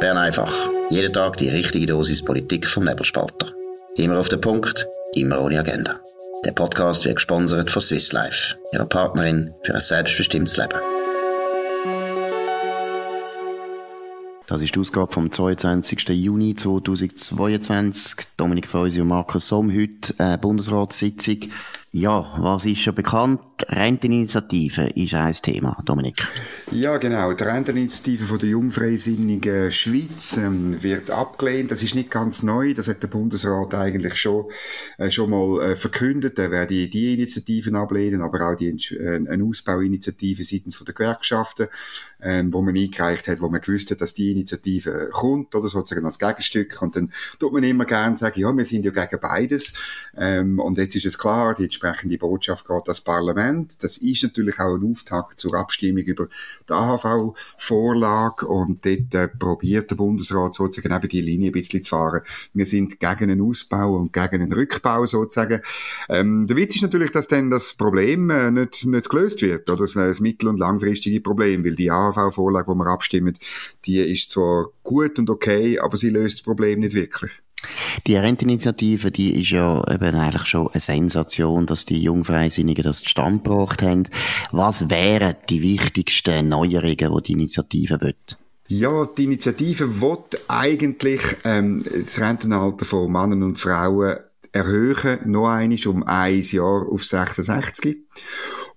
Bern einfach. Jeden Tag die richtige Dosis Politik vom Nebelspalter. Immer auf den Punkt, immer ohne Agenda. Der Podcast wird gesponsert von Swiss Life, ihrer Partnerin für ein selbstbestimmtes Leben. Das ist die Ausgabe vom 22. Juni 2022. Dominik Feusi und Markus Somm heute äh, Bundesratssitzung. Ja, was ist schon bekannt? Renteninitiative ist ein Thema, Dominik. Ja, genau. Die Renteninitiative von der Jungfreisinnigen Schweiz ähm, wird abgelehnt. Das ist nicht ganz neu. Das hat der Bundesrat eigentlich schon, äh, schon mal äh, verkündet. Er werde die Initiativen ablehnen, aber auch die, äh, eine Ausbauinitiative seitens von der Gewerkschaften, ähm, wo man eingereicht hat, wo man gewusst hat, dass die Initiative kommt, oder sozusagen als Gegenstück. Und dann tut man immer gerne sagen, ja, wir sind ja gegen beides. Ähm, und jetzt ist es klar, die entsprechende Botschaft geht das Parlament. Das ist natürlich auch ein Auftakt zur Abstimmung über die AHV-Vorlage und dort äh, probiert der Bundesrat sozusagen eben die Linie ein bisschen zu fahren. Wir sind gegen einen Ausbau und gegen einen Rückbau sozusagen. Ähm, der Witz ist natürlich, dass dann das Problem äh, nicht, nicht gelöst wird, oder? Das, das mittel- und langfristige Problem, weil die AHV-Vorlage, die wir abstimmen, die ist zwar gut und okay, aber sie löst das Problem nicht wirklich. Die Renteninitiative, die ist ja eben eigentlich schon eine Sensation, dass die Jungfreisinnigen das zustande gebracht haben. Was wären die wichtigsten Neuerungen, die die Initiative will? Ja, die Initiative will eigentlich ähm, das Rentenalter von Männern und Frauen erhöhen, noch einmal um ein Jahr auf 66.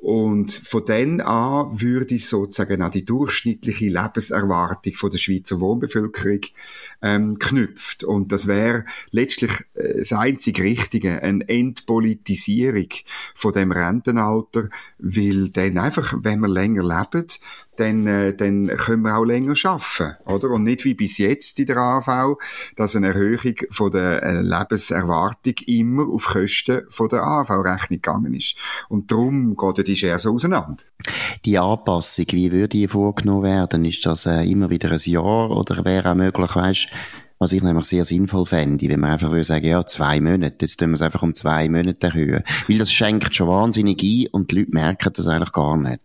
Und von dann an würde ich sozusagen auch die durchschnittliche Lebenserwartung von der Schweizer Wohnbevölkerung ähm, knüpft. Und das wäre letztlich äh, das einzig Richtige, eine Entpolitisierung von dem Rentenalter, weil dann einfach, wenn wir länger leben, dann, äh, dann können wir auch länger schaffen, oder? Und nicht wie bis jetzt in der AV, dass eine Erhöhung von der äh, Lebenserwartung immer auf Kosten von der AV-Rechnung gegangen ist. Und darum geht die Schere so auseinander. Die Anpassung, wie würde die vorgenommen werden? Ist das äh, immer wieder ein Jahr oder wäre auch möglich, weißt, was ich nämlich sehr sinnvoll fände, wenn man einfach würde sagen, ja, zwei Monate, jetzt tun wir es einfach um zwei Monate erhöhen. Weil das schenkt schon wahnsinnig ein und die Leute merken das eigentlich gar nicht.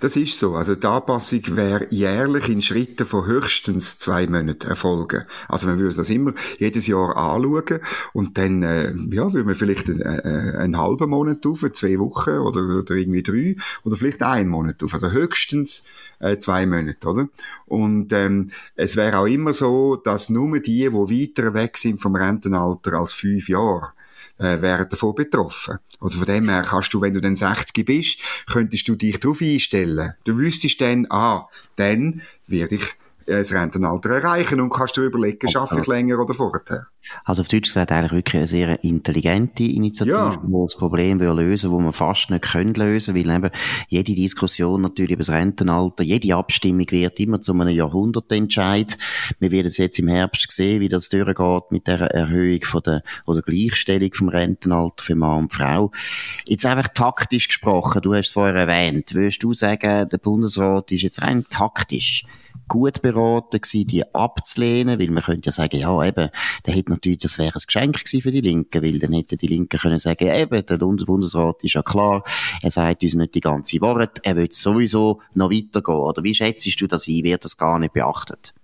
Das ist so. Also die Anpassung wäre jährlich in Schritten von höchstens zwei Monaten erfolgen. Also man würde das immer jedes Jahr anschauen und dann äh, ja, würde man vielleicht einen, äh, einen halben Monat auf, zwei Wochen oder, oder irgendwie drei oder vielleicht einen Monat auf. Also höchstens äh, zwei Monate, oder? Und ähm, es wäre auch immer so, dass nur die, die weiter weg sind vom Rentenalter als fünf Jahre, äh, wären davon betroffen. Also von dem her kannst du, wenn du dann 60 bist, könntest du dich darauf einstellen. Du wüsstest dann, ah, dann werde ich das Rentenalter erreichen und kannst du überlegen, schaffe ich länger oder vorher. Also auf Deutsch gesagt eigentlich wirklich eine sehr intelligente Initiative, ja. die das Problem will lösen, wo man fast nicht können lösen, weil eben jede Diskussion natürlich über das Rentenalter, jede Abstimmung wird immer zu einem Jahrhundertentscheid. Wir werden es jetzt im Herbst sehen, wie das durchgeht mit der Erhöhung von der oder Gleichstellung vom Rentenalter für Mann und Frau. Jetzt einfach taktisch gesprochen, du hast es vorher erwähnt, würdest du sagen, der Bundesrat ist jetzt rein taktisch gut beraten gewesen, die abzulehnen, weil man könnte ja sagen, ja eben, der hätte natürlich, das wäre ein Geschenk gewesen für die Linken, weil dann hätten die Linken können sagen, eben, der Bundesrat ist ja klar, er sagt uns nicht die ganze Wahrheit, er will sowieso noch weitergehen. Oder wie schätzt du das ein? Wird das gar nicht beachtet?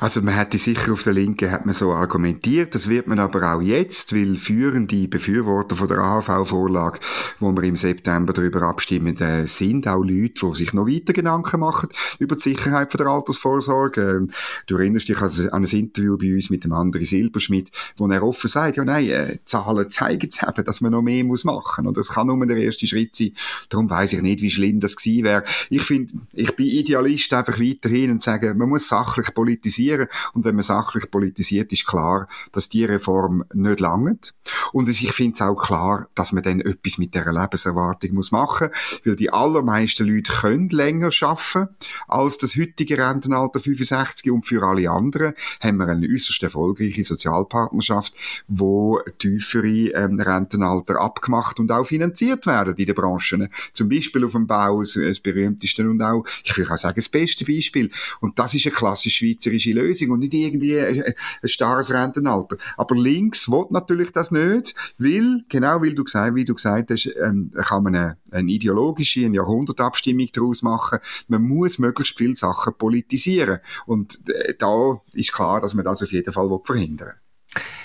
Also man hätte sicher auf der Linken hat man so argumentiert, das wird man aber auch jetzt, weil führende Befürworter von der AHV-Vorlage, wo wir im September darüber abstimmen, äh, sind auch Leute, die sich noch weiter Gedanken machen über die Sicherheit von der Altersvorsorge. Ähm, du erinnerst dich an ein Interview bei uns mit dem anderen Silberschmidt, wo er offen sagt, ja nein, äh, Zahlen zeigen es eben, dass man noch mehr muss machen und das kann nur der erste Schritt sein. Darum weiß ich nicht, wie schlimm das gewesen wäre. Ich finde, ich bin Idealist einfach weiterhin und sage, man muss sachlich politisieren. Und wenn man sachlich politisiert, ist klar, dass die Reform nicht langt. Und ich finde es auch klar, dass man dann etwas mit der Lebenserwartung muss machen, weil die allermeisten Leute können länger schaffen als das heutige Rentenalter 65 und für alle anderen haben wir eine äußerst erfolgreiche Sozialpartnerschaft, wo tiefere ähm, Rentenalter abgemacht und auch finanziert werden in den Branchen. Zum Beispiel auf dem Bau, das berühmteste und auch, ich würde auch sagen, das beste Beispiel. Und das ist eine klassische schweizerische Lösung und nicht irgendwie ein, ein starres Rentenalter. Aber links will natürlich das nicht, weil, genau weil du gesagt, wie du gesagt hast, ähm, kann man eine, eine ideologische, eine Jahrhundertabstimmung daraus machen. Man muss möglichst viele Sachen politisieren. Und äh, da ist klar, dass man das auf jeden Fall verhindern will.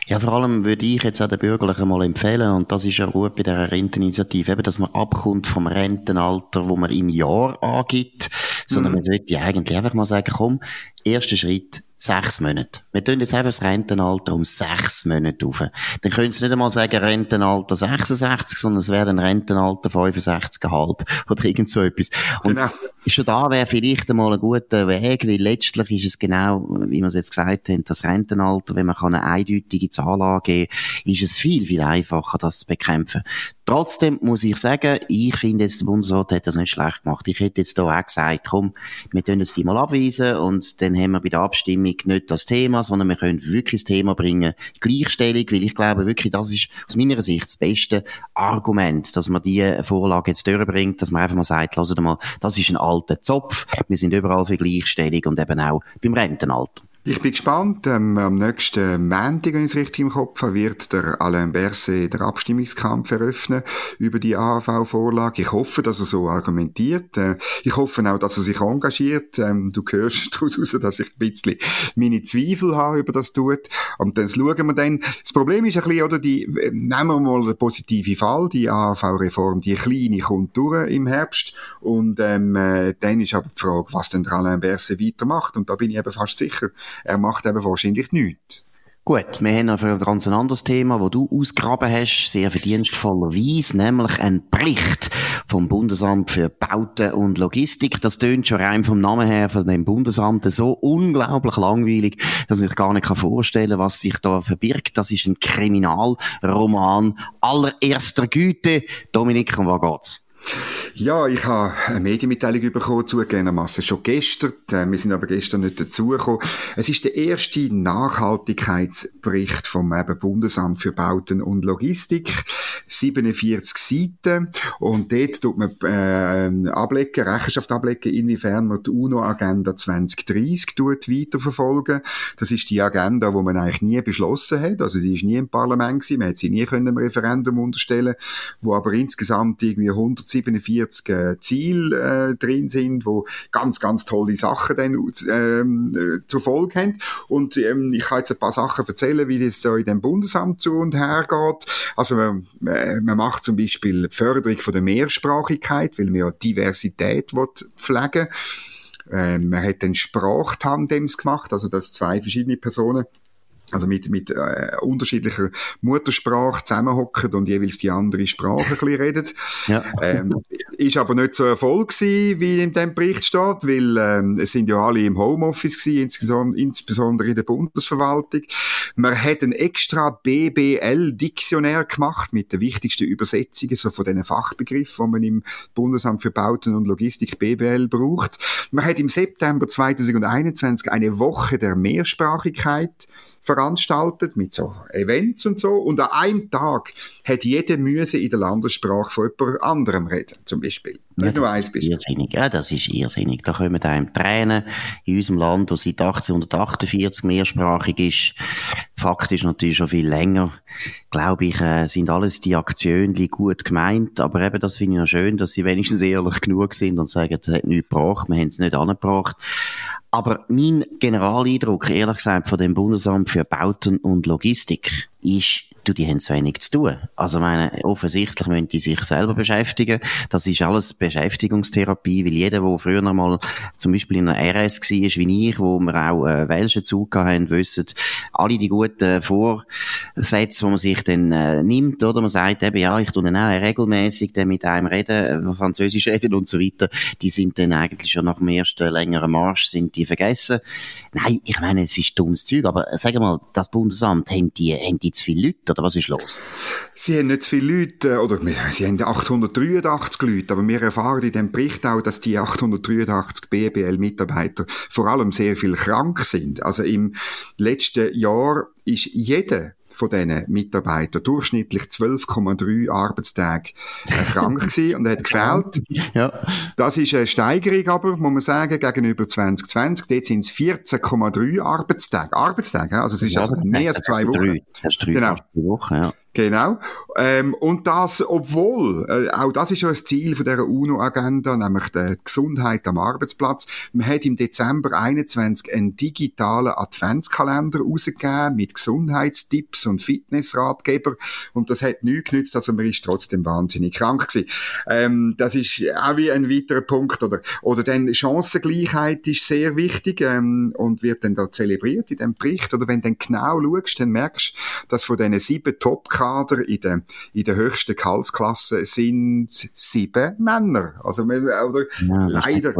Ja, vor allem würde ich jetzt auch den Bürgerlichen mal empfehlen, und das ist ja gut bei dieser Renteninitiative, eben, dass man abkommt vom Rentenalter, wo man im Jahr angibt, sondern mhm. man sollte eigentlich einfach mal sagen, komm, erster Schritt, sechs Monate. Wir tun jetzt einfach das Rentenalter um sechs Monate auf. Dann können Sie nicht einmal sagen Rentenalter 66, sondern es wäre ein Rentenalter 65,5 oder irgend so etwas. Und genau. Schon da wäre vielleicht einmal ein guter Weg, weil letztlich ist es genau, wie wir es jetzt gesagt haben, das Rentenalter, wenn man eine eindeutige Zahl angeben kann, ist es viel, viel einfacher, das zu bekämpfen. Trotzdem muss ich sagen, ich finde jetzt, der Bundesrat hat das nicht schlecht gemacht. Ich hätte jetzt da auch gesagt, komm, wir tun es mal abweisen und dann haben wir bei der Abstimmung nicht das Thema, sondern wir können wirklich das Thema bringen, Gleichstellung, weil ich glaube wirklich, das ist aus meiner Sicht das beste Argument, dass man diese Vorlage jetzt durchbringt, dass man einfach mal sagt, lasst mal, das ist ein alter Zopf, wir sind überall für Gleichstellung und eben auch beim Rentenalter. Ich bin gespannt. Ähm, am nächsten Montag, wenn ich es richtig im Kopf habe, wird der Alain Berset den Abstimmungskampf eröffnen über die AHV-Vorlage. Ich hoffe, dass er so argumentiert. Äh, ich hoffe auch, dass er sich engagiert. Ähm, du hörst daraus dass ich ein bisschen meine Zweifel habe über das tut. Und dann schauen wir dann. Das Problem ist ein bisschen, oder die, nehmen wir mal den positiven Fall. Die AHV-Reform, die kleine kommt durch im Herbst. Und ähm, äh, dann ist aber die Frage, was denn der Alain Berset weitermacht. Und da bin ich eben fast sicher, er macht eben wahrscheinlich nichts. Gut, wir haben noch ein ganz anderes Thema, wo du ausgraben hast, sehr verdienstvollerweise, nämlich ein Bericht vom Bundesamt für Bauten und Logistik. Das tönt schon rein vom Namen her von dem Bundesamt so unglaublich langweilig, dass ich mir gar nicht vorstellen kann, was sich da verbirgt. Das ist ein Kriminalroman allererster Güte. Dominik, um was geht's? Ja, ich habe eine Medienmitteilung bekommen, zugegebenermaßen schon gestern. Äh, wir sind aber gestern nicht dazugekommen. Es ist der erste Nachhaltigkeitsbericht vom Bundesamt für Bauten und Logistik. 47 Seiten. Und dort tut man äh, ablegen, Rechenschaft ablegen, inwiefern man die UNO-Agenda 2030 tut weiterverfolgen. Das ist die Agenda, die man eigentlich nie beschlossen hat. Also die ist nie im Parlament gewesen. Man hat sie nie können im Referendum unterstellen, wo aber insgesamt irgendwie 147 40 äh, Ziele äh, drin sind, wo ganz, ganz tolle Sachen dann ähm, äh, zur Folge haben. Und ähm, ich kann jetzt ein paar Sachen erzählen, wie das so in dem Bundesamt zu und her geht. Also man, äh, man macht zum Beispiel die Förderung von der Mehrsprachigkeit, weil man ja Diversität pflegen will. Ähm, man hat dann Sprachtandems gemacht, also dass zwei verschiedene Personen also mit, mit äh, unterschiedlicher Muttersprache zusammenhocken und jeweils die andere Sprache ein bisschen redet. Ja. Ähm, ist aber nicht so Erfolg gewesen, wie in dem Bericht steht, weil ähm, es sind ja alle im Homeoffice gewesen, insgesamt, insbesondere in der Bundesverwaltung. Man hat ein extra BBL-Diktionär gemacht mit den wichtigsten Übersetzungen so von diesen Fachbegriffen, die man im Bundesamt für Bauten und Logistik BBL braucht. Man hat im September 2021 eine Woche der Mehrsprachigkeit veranstaltet mit so Events und so. Und an einem Tag hat jede Müsse in der Landessprache von jemand anderem reden, zum Beispiel. Nicht ja, nur ein Beispiel. Irrsinnig. Ja, das ist irrsinnig. Da kommen einem Tränen in unserem Land, das seit 1848 mehrsprachig ist. Faktisch natürlich schon viel länger. Glaube ich, äh, sind alles die Aktionen gut gemeint. Aber eben, das finde ich noch schön, dass sie wenigstens ehrlich genug sind und sagen, es hat nichts gebracht, wir haben es nicht angebracht. Aber mein Generaleindruck, ehrlich gesagt, von dem Bundesamt für Bauten und Logistik ist, du, die haben zu wenig zu tun. Also, meine, offensichtlich müssen die sich selber beschäftigen. Das ist alles Beschäftigungstherapie, weil jeder, der früher noch mal zum Beispiel in einer RS war, wie ich, wo wir auch äh, welchen Zug haben, wissen, alle die guten Vorsätze, die man sich dann äh, nimmt, oder? Man sagt eben, ja, ich tue dann auch regelmäßig mit einem reden, äh, Französisch reden und so weiter, die sind dann eigentlich schon nach dem ersten längeren Marsch sind die vergessen. Nein, ich meine, es ist dummes Zeug, aber sag mal, das Bundesamt, haben die, haben die zu viele Leute? oder was ist los? Sie haben nicht zu viele Leute, äh, oder sie haben 883 Leute, aber wir erfahren in dem Bericht auch, dass die 883 BBL-Mitarbeiter vor allem sehr viel krank sind. Also im letzten Jahr ist jeder von diesen Mitarbeitern durchschnittlich 12,3 Arbeitstage äh, krank gewesen und hat gefehlt. Ja. Das ist eine Steigerung aber, muss man sagen, gegenüber 2020. Dort sind es 14,3 Arbeitstage. Arbeitstage, also es ist also mehr als zwei Wochen. Drei genau. Woche, ja. Genau. Ähm, und das, obwohl, äh, auch das ist ja ein Ziel von dieser UNO-Agenda, nämlich die Gesundheit am Arbeitsplatz. Man hat im Dezember 21 einen digitalen Adventskalender rausgegeben mit Gesundheitstipps und Fitnessratgeber. Und das hat nichts genützt, also man ist trotzdem wahnsinnig krank gewesen. Ähm, das ist auch wie ein weiterer Punkt. Oder, oder dann Chancengleichheit ist sehr wichtig ähm, und wird dann da zelebriert in dem Bericht. Oder wenn du dann genau schaust, dann merkst du, dass von diesen sieben top Kader in der, in der höchsten Gehaltsklasse sind sieben Männer. Also, oder ja, leider.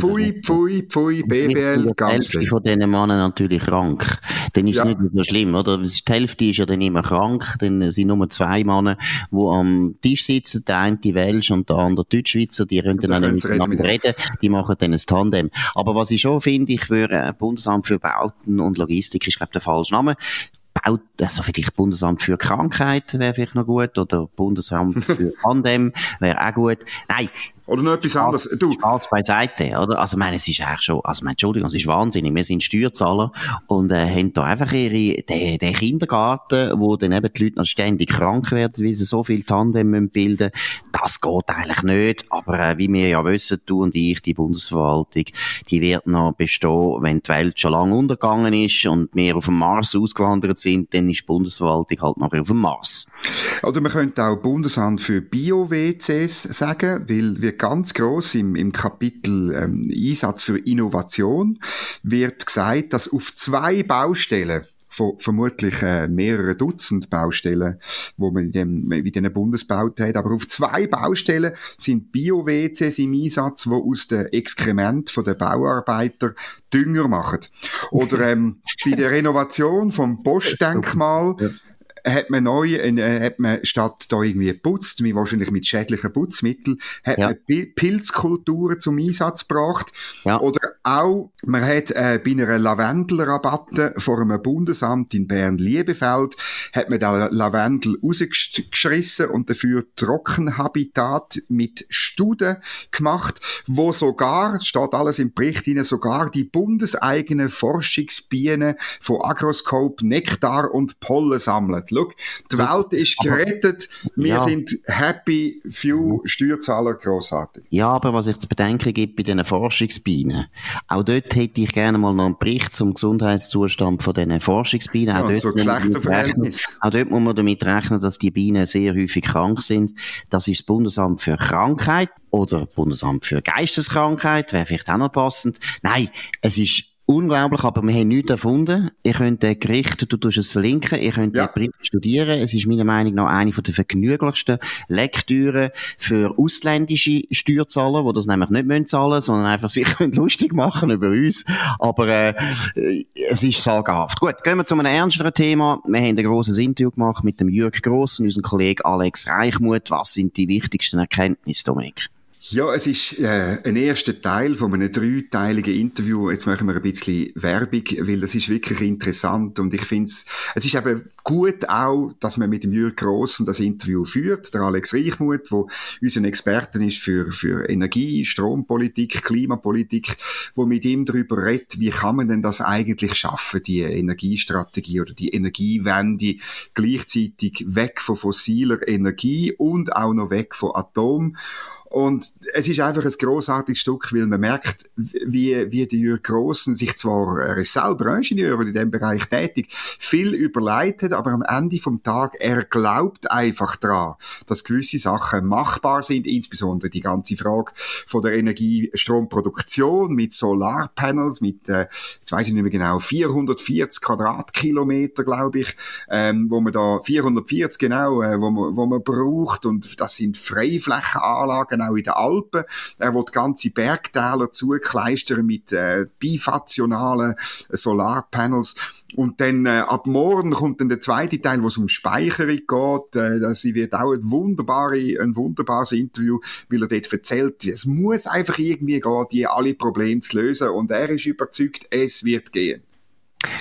Pfui, pfui, pfui, BBL, ganz schlimm. von diesen Männern natürlich krank. Dann ist es nicht so schlimm, oder? Die Hälfte ist ja dann immer krank, dann sind nur zwei Männer, die am Tisch sitzen, der eine die Welsch und der andere Deutschschweizer, die können dann nicht miteinander reden, die machen dann ein Tandem. Aber was ich schon finde, ich würde Bundesamt für Bauten und Logistik ist, glaube ich, der falsche Name, Baut, also vielleicht Bundesamt für Krankheit wäre vielleicht noch gut oder Bundesamt für Pandem wäre auch gut. Nein, oder noch etwas anderes. Du. Spaß beiseite, oder? Also, ich meine, es ist eigentlich schon, also, meine, Entschuldigung, es ist wahnsinnig. Wir sind Steuerzahler und, äh, haben da einfach ihre, den, den Kindergarten, wo dann eben die Leute noch ständig krank werden, weil sie so viel Tandem müssen bilden. Das geht eigentlich nicht. Aber, äh, wie wir ja wissen, du und ich, die Bundesverwaltung, die wird noch bestehen, wenn die Welt schon lange untergegangen ist und wir auf dem Mars ausgewandert sind, dann ist die Bundesverwaltung halt nachher auf dem Mars. Also, man könnte auch Bundesamt für Bio-WCs sagen, weil wir ganz groß im, im Kapitel ähm, Einsatz für Innovation wird gesagt, dass auf zwei Baustellen von vermutlich äh, mehrere Dutzend Baustellen, wo man in, dem, in diesen Bundesbauten hat. Aber auf zwei Baustellen sind Bio-WCs im Einsatz, wo aus den Exkrement der Bauarbeiter Dünger machen. Oder ähm, bei der Renovation vom Postdenkmal hat man neu, äh, hat man statt da irgendwie putzt, wie wahrscheinlich mit schädlichen Putzmitteln, hat ja. man Pilzkulturen zum Einsatz gebracht. Ja. Oder auch, man hat äh, bei einer Lavendelrabatte vor einem Bundesamt in Bern-Liebefeld, hat man da Lavendel rausgeschrissen und dafür Trockenhabitat mit Studen gemacht, wo sogar, steht alles im Bericht hinein, sogar die bundeseigenen Forschungsbienen von Agroscope Nektar und Pollen sammeln. Schau, die Welt ist gerettet, wir ja. sind happy, few Steuerzahler grossartig. Ja, aber was ich zu bedenken gibt bei diesen Forschungsbienen, auch dort hätte ich gerne mal noch einen Bericht zum Gesundheitszustand von diesen Forschungsbienen. Auch, ja, dort so auch dort muss man damit rechnen, dass die Bienen sehr häufig krank sind. Das ist das Bundesamt für Krankheit oder Bundesamt für Geisteskrankheit, wäre vielleicht auch noch passend. Nein, es ist unglaublich, aber wir haben nichts erfunden. Ihr könnt den Gericht, du tust es verlinken, ihr könnt ja. den Bericht studieren. Es ist meiner Meinung nach eine der vergnüglichsten Lektüren für ausländische Steuerzahler, die das nämlich nicht müssen zahlen, sondern einfach sich lustig machen über uns. Aber äh, es ist sagenhaft. Gut, gehen wir zu einem ernsteren Thema. Wir haben ein grosses Interview gemacht mit dem Jürg Grossen, unserem Kollegen Alex Reichmuth. Was sind die wichtigsten Erkenntnisse, Dominik? Ja, es ist äh, ein erster Teil von einem dreiteiligen Interview. Jetzt machen wir ein bisschen Werbung, weil das ist wirklich interessant und ich finde es, es ist eben gut auch, dass man mit dem Jürg Grossen das Interview führt, der Alex Reichmuth, wo unser Experten ist für, für Energie, Strompolitik, Klimapolitik, wo mit ihm darüber redet, wie kann man denn das eigentlich schaffen, die Energiestrategie oder die Energiewende gleichzeitig weg von fossiler Energie und auch noch weg von Atom. Und es ist einfach ein großartiges Stück, weil man merkt, wie, wie die Jürg Grossen sich zwar, er ist selber Ingenieur und in dem Bereich tätig, viel überleitet, aber am Ende vom Tag, er glaubt einfach daran, dass gewisse Sachen machbar sind, insbesondere die ganze Frage von der Energiestromproduktion mit Solarpanels, mit, äh, jetzt weiß ich nicht mehr genau, 440 Quadratkilometer, glaube ich, ähm, wo man da, 440 genau, äh, wo man, wo man braucht und das sind Freiflächenanlagen, auch in den Alpen. Er will ganze Bergtäler zukleistern mit äh, bifationalen Solarpanels. Und dann äh, ab morgen kommt dann der zweite Teil, wo es um Speicherung geht. Äh, das wird auch ein, wunderbare, ein wunderbares Interview, weil er dort erzählt, es muss einfach irgendwie gehen, die alle Probleme zu lösen. Und er ist überzeugt, es wird gehen.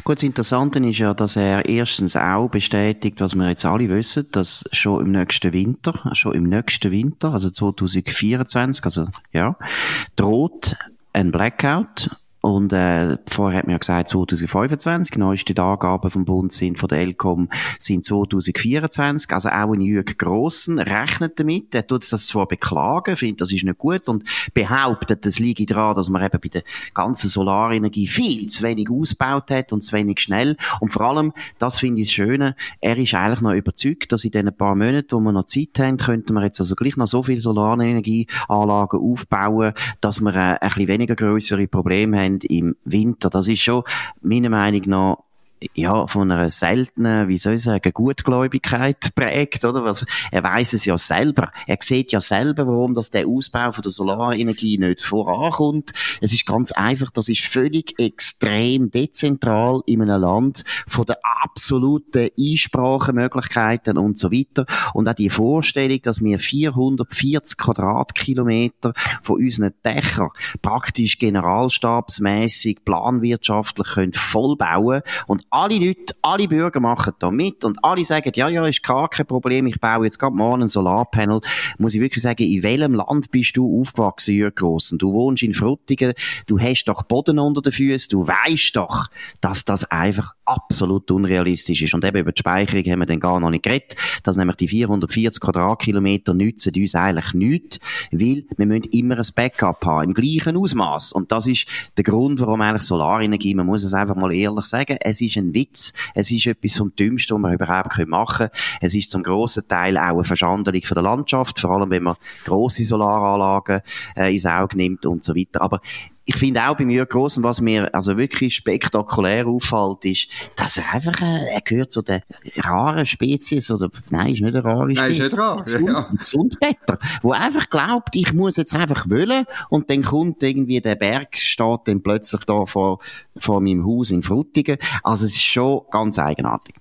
Gut, das Interessante ist ja, dass er erstens auch bestätigt, was wir jetzt alle wissen, dass schon im nächsten Winter, schon im nächsten Winter, also 2024, also ja, droht ein Blackout und äh, vorher hat man ja gesagt 2025, neueste Angaben vom Bund sind von der Elcom sind 2024, also auch ein Jürg Grossen rechnet damit, er tut das zwar beklagen, findet das ist nicht gut und behauptet, es liege daran, dass man eben bei der ganzen Solarenergie viel zu wenig ausgebaut hat und zu wenig schnell. Und vor allem, das finde ich das Schöne, er ist eigentlich noch überzeugt, dass in den paar Monaten, wo wir noch Zeit haben, könnten wir jetzt also gleich noch so viele Solarenergieanlagen aufbauen, dass wir äh, ein bisschen weniger größere Probleme haben im Winter. Das ist schon meiner Meinung nach ja, von einer seltenen, wie soll ich sagen, Gutgläubigkeit prägt, oder? Was, er weiß es ja selber. Er sieht ja selber, warum das der Ausbau von der Solarenergie nicht vorankommt. Es ist ganz einfach, das ist völlig extrem dezentral in einem Land von den absoluten Einsprachemöglichkeiten und so weiter. Und auch die Vorstellung, dass wir 440 Quadratkilometer von unseren Dächern praktisch generalstabsmäßig planwirtschaftlich können vollbauen und alle Leute, alle Bürger machen da mit und alle sagen, ja, ja, ist gar kein Problem, ich baue jetzt gerade morgen ein Solarpanel. Muss ich wirklich sagen, in welchem Land bist du aufgewachsen, Jürg Grossen? Du wohnst in Frutigen, du hast doch Boden unter den Füßen, du weißt doch, dass das einfach absolut unrealistisch ist. Und eben über die Speicherung haben wir dann gar noch nicht geredet, dass nämlich die 440 Quadratkilometer nützen uns eigentlich nichts, weil wir müssen immer ein Backup haben, im gleichen Ausmaß. Und das ist der Grund, warum eigentlich Solarenergie, man muss es einfach mal ehrlich sagen, es ist ein Witz, es ist etwas vom Dümmsten, was man überhaupt machen können. Es ist zum grossen Teil auch eine Verschandelung von der Landschaft, vor allem wenn man grosse Solaranlagen äh, ins Auge nimmt und so weiter. Aber ich finde auch bei mir Grossen, was mir also wirklich spektakulär auffällt, ist, dass er einfach, äh, er gehört zu den raren Spezies, oder, nein, ist nicht eine rare Spezies. Nein, ist nicht rar, ja, ja. Gesundbetter, wo einfach glaubt, ich muss jetzt einfach wollen, und dann kommt irgendwie der Berg, steht dann plötzlich da vor, vor meinem Haus in Frutigen. Also es ist schon ganz eigenartig.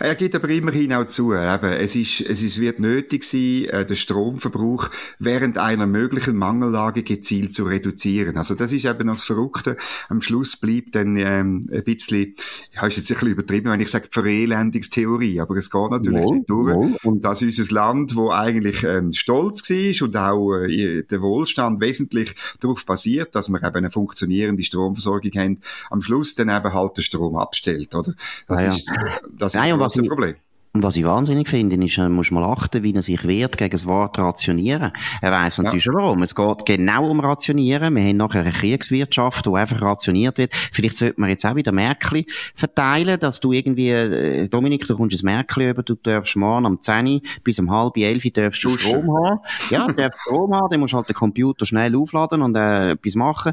Er gibt aber immerhin auch zu, eben, es ist, es ist, wird nötig sein, äh, den Stromverbrauch während einer möglichen Mangellage gezielt zu reduzieren. Also das ist eben als Verrückte. Am Schluss bleibt dann ähm, ein bisschen, ja, ist jetzt ein bisschen übertrieben, wenn ich sage Verelendungstheorie, aber es geht natürlich Wohl, nicht durch. wohl. Und das ist unser Land, wo eigentlich ähm, stolz war und auch äh, der Wohlstand wesentlich darauf basiert, dass wir eben eine funktionierende Stromversorgung haben, am Schluss dann eben halt den Strom abstellt, oder? Das Ah, ja. ist das, Nein, ist und das was große ich- Problem. Und was ich wahnsinnig finde, ist, er muss mal achten, wie er sich wehrt gegen das Wort Rationieren. Er weiss natürlich schon warum. Es geht genau um Rationieren. Wir haben nachher eine Kriegswirtschaft, die einfach rationiert wird. Vielleicht sollte man jetzt auch wieder Märkli verteilen, dass du irgendwie, äh, Dominik, du kommst ein Märkli über, du darfst morgen am 10 bis um halb 11 darfst du. Strom haben. Ja, du darfst Strom haben, dann musst halt den Computer schnell aufladen und äh, etwas machen.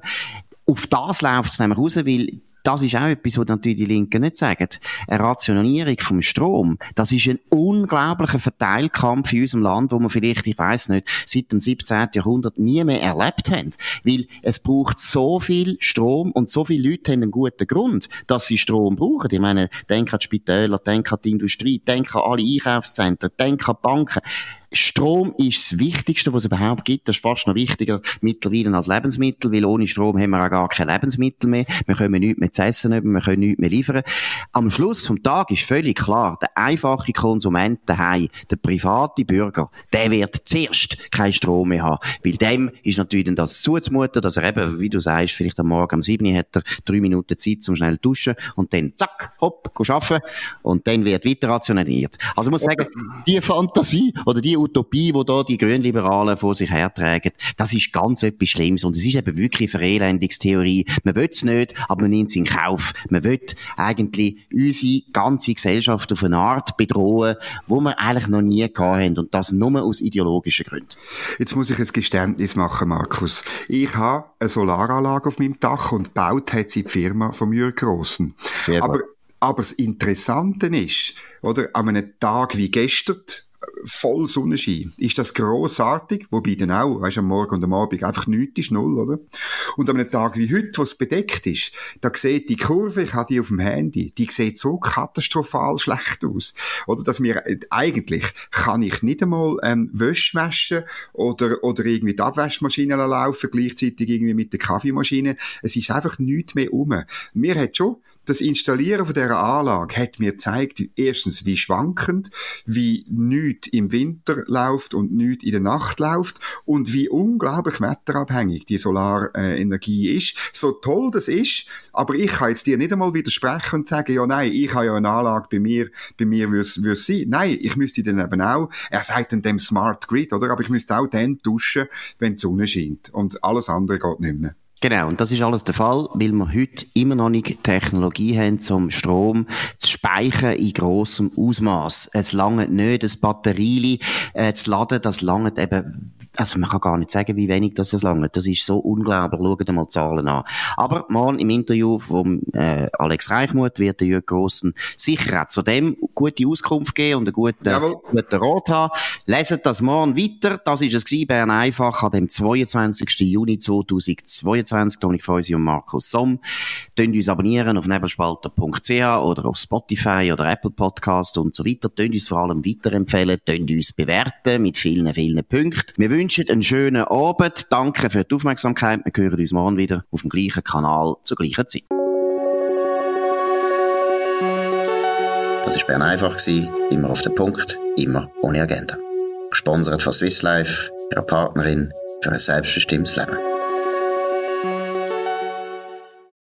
Auf das läuft es nämlich raus, weil das ist auch etwas, was natürlich die Linken nicht sagen. Eine Rationierung vom Strom, das ist ein unglaublicher Verteilkampf in unserem Land, wo wir vielleicht, ich weiß nicht, seit dem 17. Jahrhundert nie mehr erlebt haben. Weil es braucht so viel Strom und so viele Leute haben einen guten Grund, dass sie Strom brauchen. Ich meine, denk an die Spitäler, denk an die Industrie, denk an alle Einkaufszentren, denk an die Banken. Strom ist das Wichtigste, was es überhaupt gibt. Das ist fast noch wichtiger mittlerweile als Lebensmittel, weil ohne Strom haben wir auch gar kein Lebensmittel mehr. Wir können nichts mehr zu essen haben, wir können nichts mehr liefern. Am Schluss vom Tag ist völlig klar, der einfache Konsument daheim, der private Bürger, der wird zuerst keinen Strom mehr haben. Weil dem ist natürlich dann das zuzumuten, dass er eben, wie du sagst, vielleicht am Morgen um 7 Uhr hat er drei Minuten Zeit zum schnell duschen und dann zack, hopp, arbeiten und dann wird weiter rationiert. Also ich muss sagen, die Fantasie oder die Utopie, die da die Grünliberalen vor sich hertragen, das ist ganz etwas Schlimmes. Und es ist eben wirklich eine Verelendungstheorie. Man will es nicht, aber man nimmt es in Kauf. Man will eigentlich unsere ganze Gesellschaft auf eine Art bedrohen, wo wir eigentlich noch nie gehabt haben. Und das nur aus ideologischen Gründen. Jetzt muss ich ein Geständnis machen, Markus. Ich habe eine Solaranlage auf meinem Dach und gebaut hat sie die Firma von Jürg Grossen. Sehr. Aber, aber das Interessante ist, oder, an einem Tag wie gestern, voll Sonnenschein, ist das grossartig, wobei dann auch, weißt, am Morgen und am Abend einfach nichts ist, null, oder? Und an einem Tag wie heute, wo es bedeckt ist, da sieht die Kurve, ich habe die auf dem Handy, die sieht so katastrophal schlecht aus. Oder, dass mir, äh, eigentlich kann ich nicht einmal, ähm, Wäsche waschen oder, oder irgendwie die Abwaschmaschine laufen, gleichzeitig irgendwie mit der Kaffeemaschine. Es ist einfach nichts mehr um. Mir hat schon das Installieren von dieser Anlage hat mir gezeigt, erstens, wie schwankend, wie nichts im Winter läuft und nichts in der Nacht läuft und wie unglaublich wetterabhängig die Solarenergie ist. So toll das ist, aber ich kann jetzt dir nicht einmal widersprechen und sagen, ja nein, ich habe ja eine Anlage bei mir, bei mir würde es sein. Nein, ich müsste dann eben auch, er sagt dann dem Smart Grid, oder? Aber ich müsste auch dann duschen, wenn die Sonne scheint. Und alles andere geht nicht mehr. Genau, und das ist alles der Fall, weil wir heute immer noch nicht Technologie haben, um Strom zu speichern in grossem Ausmaß. Es lange nicht, das Batterie äh, zu laden, das lange eben, also man kann gar nicht sagen, wie wenig das, lange. Das ist so unglaublich. Schaut mal Zahlen an. Aber morgen im Interview von äh, Alex Reichmuth wird der Jürgen Grossen sicher auch zu dem gute Auskunft geben und einen guten, guten Rat haben. Leset das morgen weiter. Das ist es gewesen, Bern einfach an dem 22. Juni 2022. 2022. Dominik Feusi und Markus Somm. Tönt uns abonnieren auf nebelspalter.ch oder auf Spotify oder Apple Podcast und so weiter. Tönt uns vor allem weiterempfehlen. Tönt uns bewerten mit vielen, vielen Punkten. Wir wünschen einen schönen Abend. Danke für die Aufmerksamkeit. Wir hören uns morgen wieder auf dem gleichen Kanal zur gleichen Zeit. Das war Bern einfach, immer auf den Punkt, immer ohne Agenda. Gesponsert von Swiss Life, ihrer Partnerin für ein selbstbestimmtes Leben.